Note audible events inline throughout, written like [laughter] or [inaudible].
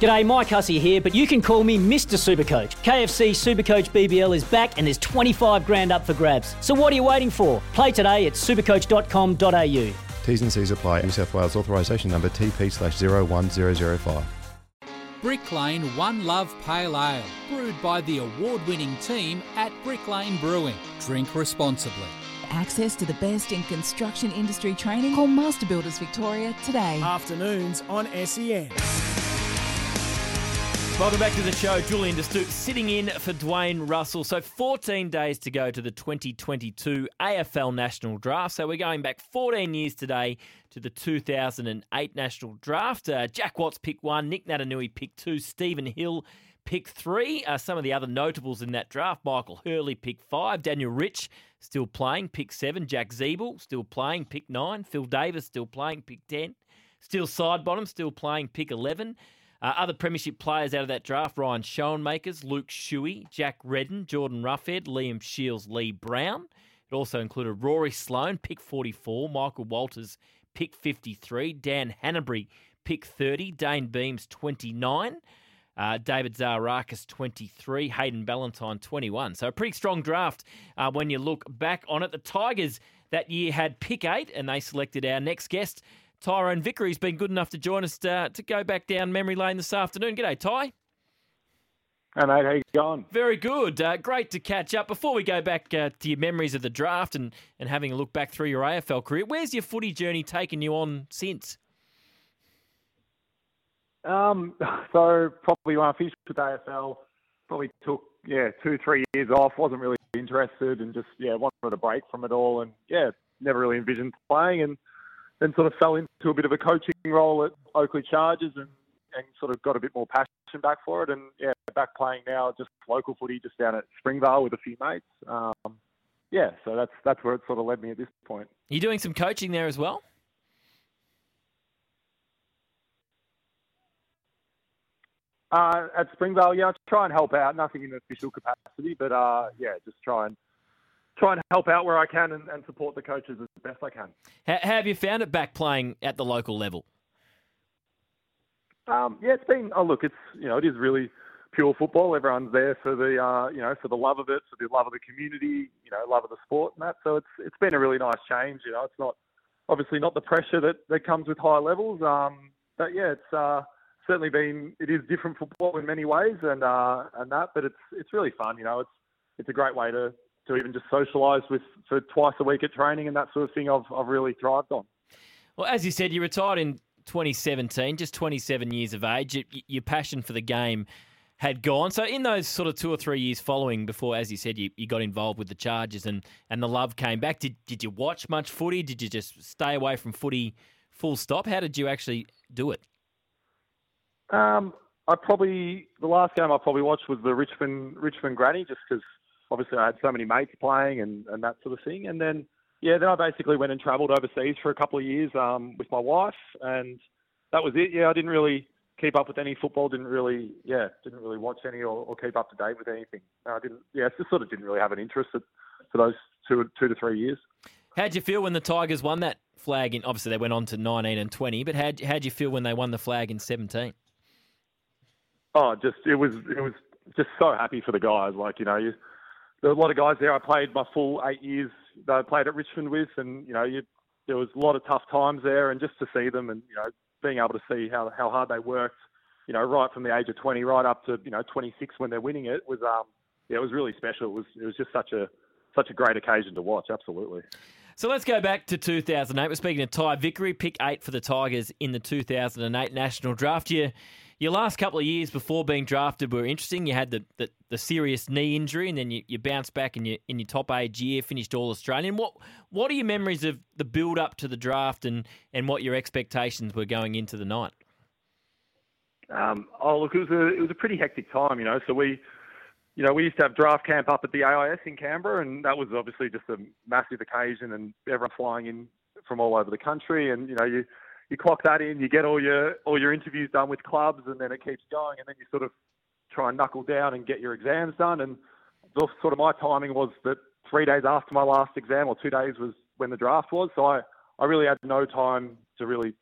G'day, Mike Hussey here, but you can call me Mr. Supercoach. KFC Supercoach BBL is back and there's 25 grand up for grabs. So what are you waiting for? Play today at supercoach.com.au. T's and C's apply. New South Wales authorisation number TP slash 01005. Brick Lane One Love Pale Ale, brewed by the award winning team at Brick Lane Brewing. Drink responsibly. Access to the best in construction industry training? Call Master Builders Victoria today. Afternoons on SEN. Welcome back to the show. Julian DeStoop sitting in for Dwayne Russell. So 14 days to go to the 2022 AFL National Draft. So we're going back 14 years today to the 2008 National Draft. Uh, Jack Watts picked one, Nic Naitanui picked two, Stephen Hill picked three. Uh, some of the other notables in that draft, Michael Hurley picked five, Daniel Rich still playing, pick seven, Jack Ziebell still playing, pick nine, Phil Davis still playing, pick 10, Steele Sidebottom, still playing, pick 11. Uh, other premiership players out of that draft Ryan Schoenmakers, Luke Shuey, Jack Redden, Jordan Roughead, Liam Shiels, Lee Brown. It also included Rory Sloane, pick 44, Michael Walters, pick 53, Dan Hannebery, pick 30, Dayne Beams, 29. Uh, David Zaharakis, 23. Hayden Ballantyne, 21. So a pretty strong draft uh, when you look back on it. The Tigers that year had pick eight, and they selected our next guest, Tyrone Vickery's been good enough to join us uh, to go back down memory lane this afternoon. G'day, Ty. Hey, mate, how you going? Very good. Uh, great to catch up. Before we go back uh, to your memories of the draft and, and having a look back through your AFL career, where's your footy journey taken you on since? Um, [laughs] so probably when I finished with AFL, probably took yeah two three years off. wasn't really interested and just yeah wanted a break from it all and yeah never really envisioned playing and then sort of fell into a bit of a coaching role at Oakleigh Chargers and, and sort of got a bit more passion back for it. And yeah, back playing now, just local footy, just down at Springvale with a few mates. Um, yeah, so that's that's where it sort of led me at this point. You're doing some coaching there as well? Uh, at Springvale, yeah, I try and help out. Nothing in official capacity, but uh, yeah, just try and try and help out where I can and, and support the coaches as best I can. How, how, have you found it back playing at the local level? Um, yeah, it's been. Oh, look, it's you know, it is really pure football. Everyone's there for the uh, you know for the love of it, for the love of the community, you know, love of the sport and that. So it's it's been a really nice change. You know, it's not obviously not the pressure that, that comes with high levels. Um, but yeah, it's uh, certainly been. It is different football in many ways, and uh, and that. But it's it's really fun. You know, it's it's a great way to to even just socialise with for twice a week at training and that sort of thing. I've I've really thrived on. Well, as you said, you retired in 2017, just 27 years of age. Your passion for the game had gone. So in those sort of two or three years following, before, as you said, you, you got involved with the Chargers and, and the love came back. Did did you watch much footy? Did you just stay away from footy full stop? How did you actually do it? Um, I probably the last game I probably watched was the Richmond Richmond Granny, just because obviously I had so many mates playing and, and that sort of thing. And then, yeah, then I basically went and travelled overseas for a couple of years um, with my wife, and that was it. Yeah, I didn't really keep up with any football. Didn't really, yeah, didn't really watch any or, or keep up to date with anything. I didn't. Yeah, just sort of didn't really have an interest for those two two to three years. How'd you feel when the Tigers won that flag? In obviously they went on to 19 and 20, but how'd, how'd you feel when they won the flag in 17? Oh, just it was it was just so happy for the guys. Like you know, you, there were a lot of guys there. I played my full eight years that I played at Richmond with, and you know, you, there was a lot of tough times there, and just to see them, and you know, being able to see how how hard they worked, you know, right from the age of 20 right up to you know 26 when they're winning it was um yeah, it was really special. It was it was just such a such a great occasion to watch. Absolutely. So let's go back to 2008. We're speaking of Ty Vickery, pick eight for the Tigers in the 2008 National Draft. You your last couple of years before being drafted were interesting. You had the, the, the serious knee injury, and then you, you bounced back in your in your top age year, finished all Australian. What what are your memories of the build up to the draft, and and what your expectations were going into the night? Um, oh, look, it was a it was a pretty hectic time, you know. So we, you know, we used to have draft camp up at the AIS in Canberra, and that was obviously just a massive occasion, and everyone flying in from all over the country, and you know, you you clock that in, you get all your all your interviews done with clubs, and then it keeps going, and then you sort of try and knuckle down and get your exams done. And the, sort of my timing was that three days after my last exam, or two days, was when the draft was. So I I really had no time to really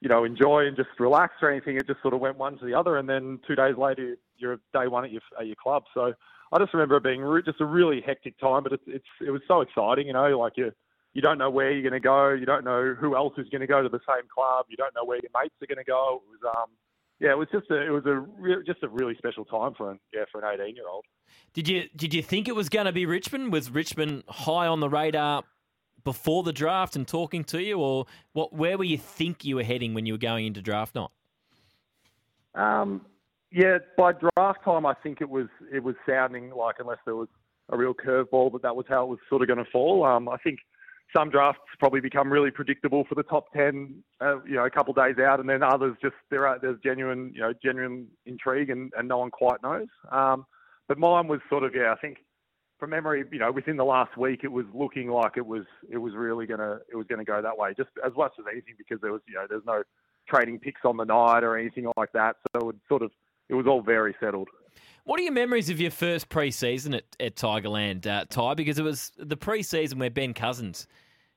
you know, enjoy and just relax or anything. It just sort of went one to the other, and then two days later, you're day one at your at your club. So I just remember it being just a really hectic time, but it's it's it was so exciting, you know, like you you don't know where you're going to go, you don't know who else is going to go to the same club, you don't know where your mates are going to go. It was um yeah, it was just a it was a re- just a really special time for an yeah for an 18 year old. Did you did you think it was going to be Richmond? Was Richmond high on the radar before the draft and talking to you, or what? Where were you think you were heading when you were going into draft night? Um, yeah, by draft time, I think it was it was sounding like unless there was a real curveball, that that was how it was sort of going to fall. Um, I think some drafts probably become really predictable for the top ten, uh, you know, a couple of days out, and then others just there are there's genuine, you know, genuine intrigue, and, and no one quite knows. Um, but mine was sort of yeah, I think from memory, you know, within the last week, it was looking like it was it was really gonna it was gonna go that way, just as much as anything because there was you know there's no trading picks on the night or anything like that, so it would sort of it was all very settled. What are your memories of your first pre-season at, at Tigerland, uh, Ty? Because it was the pre-season where Ben Cousins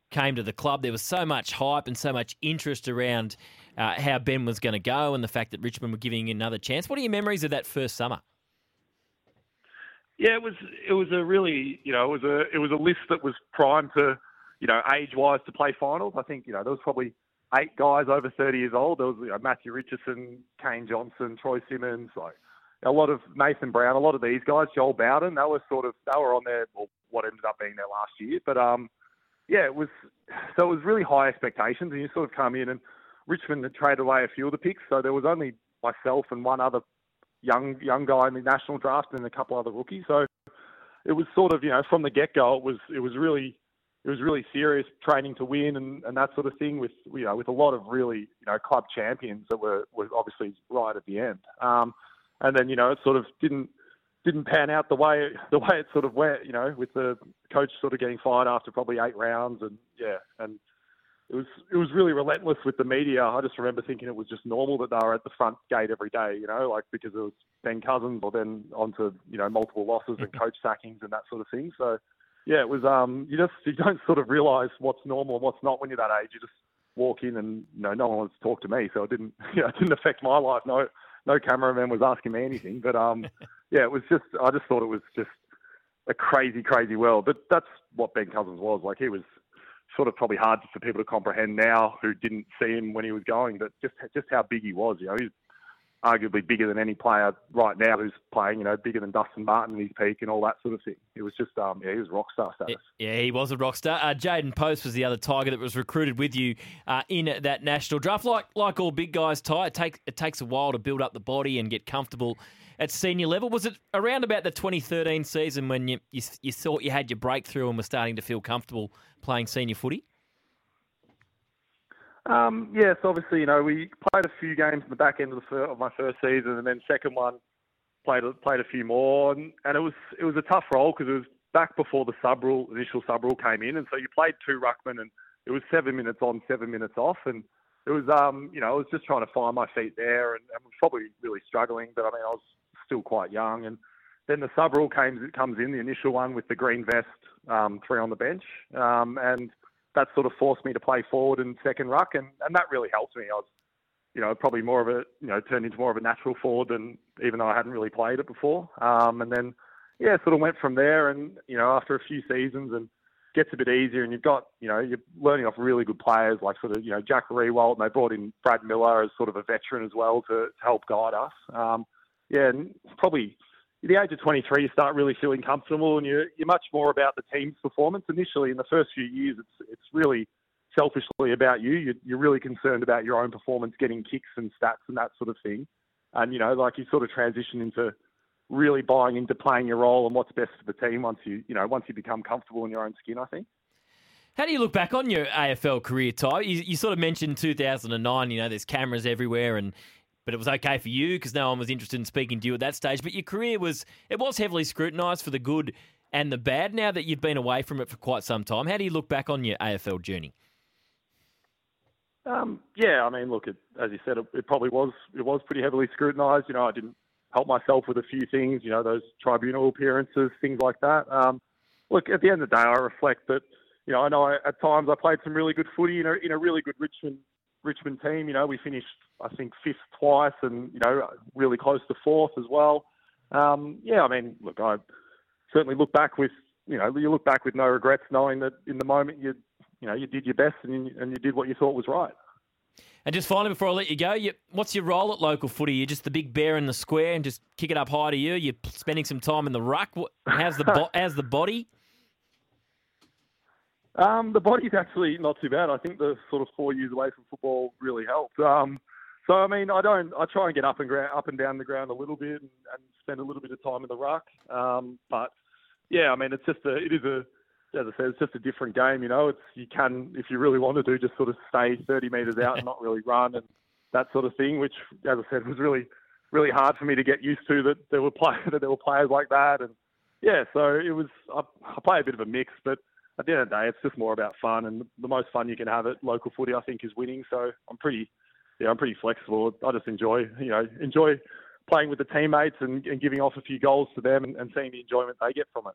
came to the club. There was so much hype and so much interest around uh, how Ben was going to go and the fact that Richmond were giving him another chance. What are your memories of that first summer? Yeah, it was it was a really you know it was a it was a list that was primed to you know age wise to play finals. I think you know there was probably eight guys over 30 years old. There was you know, Matthew Richardson, Kane Johnson, Troy Simmonds, like a lot of Nathan Brown, a lot of these guys, Joel Bowden. They were sort of they were on their well, what ended up being their last year, but um yeah, it was so it was really high expectations, and you sort of come in and Richmond had traded away a few of the picks, so there was only myself and one other young young guy in the national draft and a couple other rookies. So it was sort of you know from the get go it was it was really it was really serious training to win and, and that sort of thing with you know with a lot of really you know club champions that were were obviously right at the end. Um, and then you know it sort of didn't didn't pan out the way the way it sort of went. You know with the coach sort of getting fired after probably eight rounds and yeah and it was it was really relentless with the media. I just remember thinking it was just normal that they were at the front gate every day, you know, like because it was Ben Cousins or then onto you know multiple losses and coach sackings and that sort of thing. So yeah, it was um you just you don't sort of realise what's normal and what's not when you're that age. You just walk in and you know no one wants to talk to me, so it didn't [laughs] you know it didn't affect my life. No no cameraman was asking me anything, but um [laughs] yeah, it was just I just thought it was just a crazy crazy world. But that's what Ben Cousins was like. He was sort of probably hard for people to comprehend now who didn't see him when he was going, but just just how big he was. You know, he's arguably bigger than any player right now who's playing. You know, bigger than Dustin Martin in his peak and all that sort of thing. It was just, um, yeah, he was rock star status. Yeah, he was a rock star. Uh, Jayden Post was the other Tiger that was recruited with you uh, in that national draft. Like like all big guys, Ty, it takes it takes a while to build up the body and get comfortable at senior level. Was it around about the 2013 season when you, you, you thought you had your breakthrough and were starting to feel comfortable playing senior footy? Um, yes, obviously, you know, we played a few games in the back end of, the fir- of my first season, and then second one played played a few more, and, and it was it was a tough role because it was back before the sub rule initial sub rule came in, and so you played two ruckman, and it was seven minutes on, seven minutes off, and it was um, you know, I was just trying to find my feet there, and, and was probably really struggling, but I mean, I was still quite young, and then the sub rule came comes in, the initial one with the green vest, um, three on the bench, um, and that sort of forced me to play forward and second ruck, and, and that really helped me. I was, you know, probably more of a, you know, turned into more of a natural forward than even though I hadn't really played it before. Um, and then, yeah, sort of went from there, and you know, after a few seasons, and gets a bit easier, and you've got, you know, you're learning off really good players like sort of, you know, Jack Riewoldt, and they brought in Brad Miller as sort of a veteran as well to, to help guide us. Um, yeah, and probably the age of 23, you start really feeling comfortable, and you're, you're much more about the team's performance. Initially, in the first few years, it's it's really selfishly about you. You're, you're really concerned about your own performance, getting kicks and stats and that sort of thing. And you know, like you sort of transition into really buying into playing your role and what's best for the team once you you know once you become comfortable in your own skin. I think. How do you look back on your AFL career, Ty? You, you sort of mentioned 2009. You know, there's cameras everywhere, and but it was okay for you because no one was interested in speaking to you at that stage. But your career was it was heavily scrutinised for the good and the bad. Now that you've been away from it for quite some time, how do you look back on your AFL journey? Um, yeah, I mean, look, it, as you said, it, it probably was it was pretty heavily scrutinised. You know, I didn't help myself with a few things. You know, those tribunal appearances, things like that. Um, look, at the end of the day, I reflect that. You know, I know I, at times I played some really good footy in a in a really good Richmond Richmond team. You know, we finished I think fifth twice, and you know, really close to fourth as well. Um, yeah, I mean, look, I certainly look back with you know you look back with no regrets, knowing that in the moment you you know you did your best and you, and you did what you thought was right. And just finally, before I let you go, you, what's your role at local footy? You're just the big bear in the square and just kick it up high to you. You're spending some time in the ruck. How's the bo- [laughs] how's the body? Um, the body's actually not too bad. I think the sort of four years away from football really helped. Um, so I mean, I don't. I try and get up and ground, up and down the ground a little bit, and, and spend a little bit of time in the ruck. Um, but yeah, I mean, it's just a. It is a. As I said, it's just a different game. You know, it's you can if you really want to do, just sort of stay 30 meters out and not really run and that sort of thing. Which, as I said, was really, really hard for me to get used to. That there were play, [laughs] that there were players like that, and yeah, so it was. I, I play a bit of a mix, but at the end of the day, it's just more about fun, and the most fun you can have at local footy, I think, is winning. So I'm pretty, yeah, I'm pretty flexible. I just enjoy, you know, enjoy playing with the teammates and, and giving off a few goals to them and, and, seeing the enjoyment they get from it.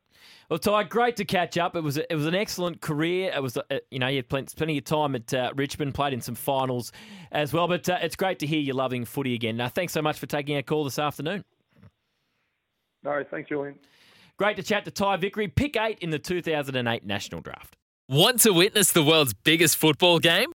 Well, Ty, great to catch up. It was a, it was an excellent career. It was, a, uh, you know, you had plenty, plenty of time at uh, Richmond, played in some finals as well. But uh, it's great to hear you loving footy again. Now, thanks so much for taking our call this afternoon. No, thanks, Julian. Great to chat to Ty Vickery, pick eight in the 2008 National Draft. Want to witness the world's biggest football game?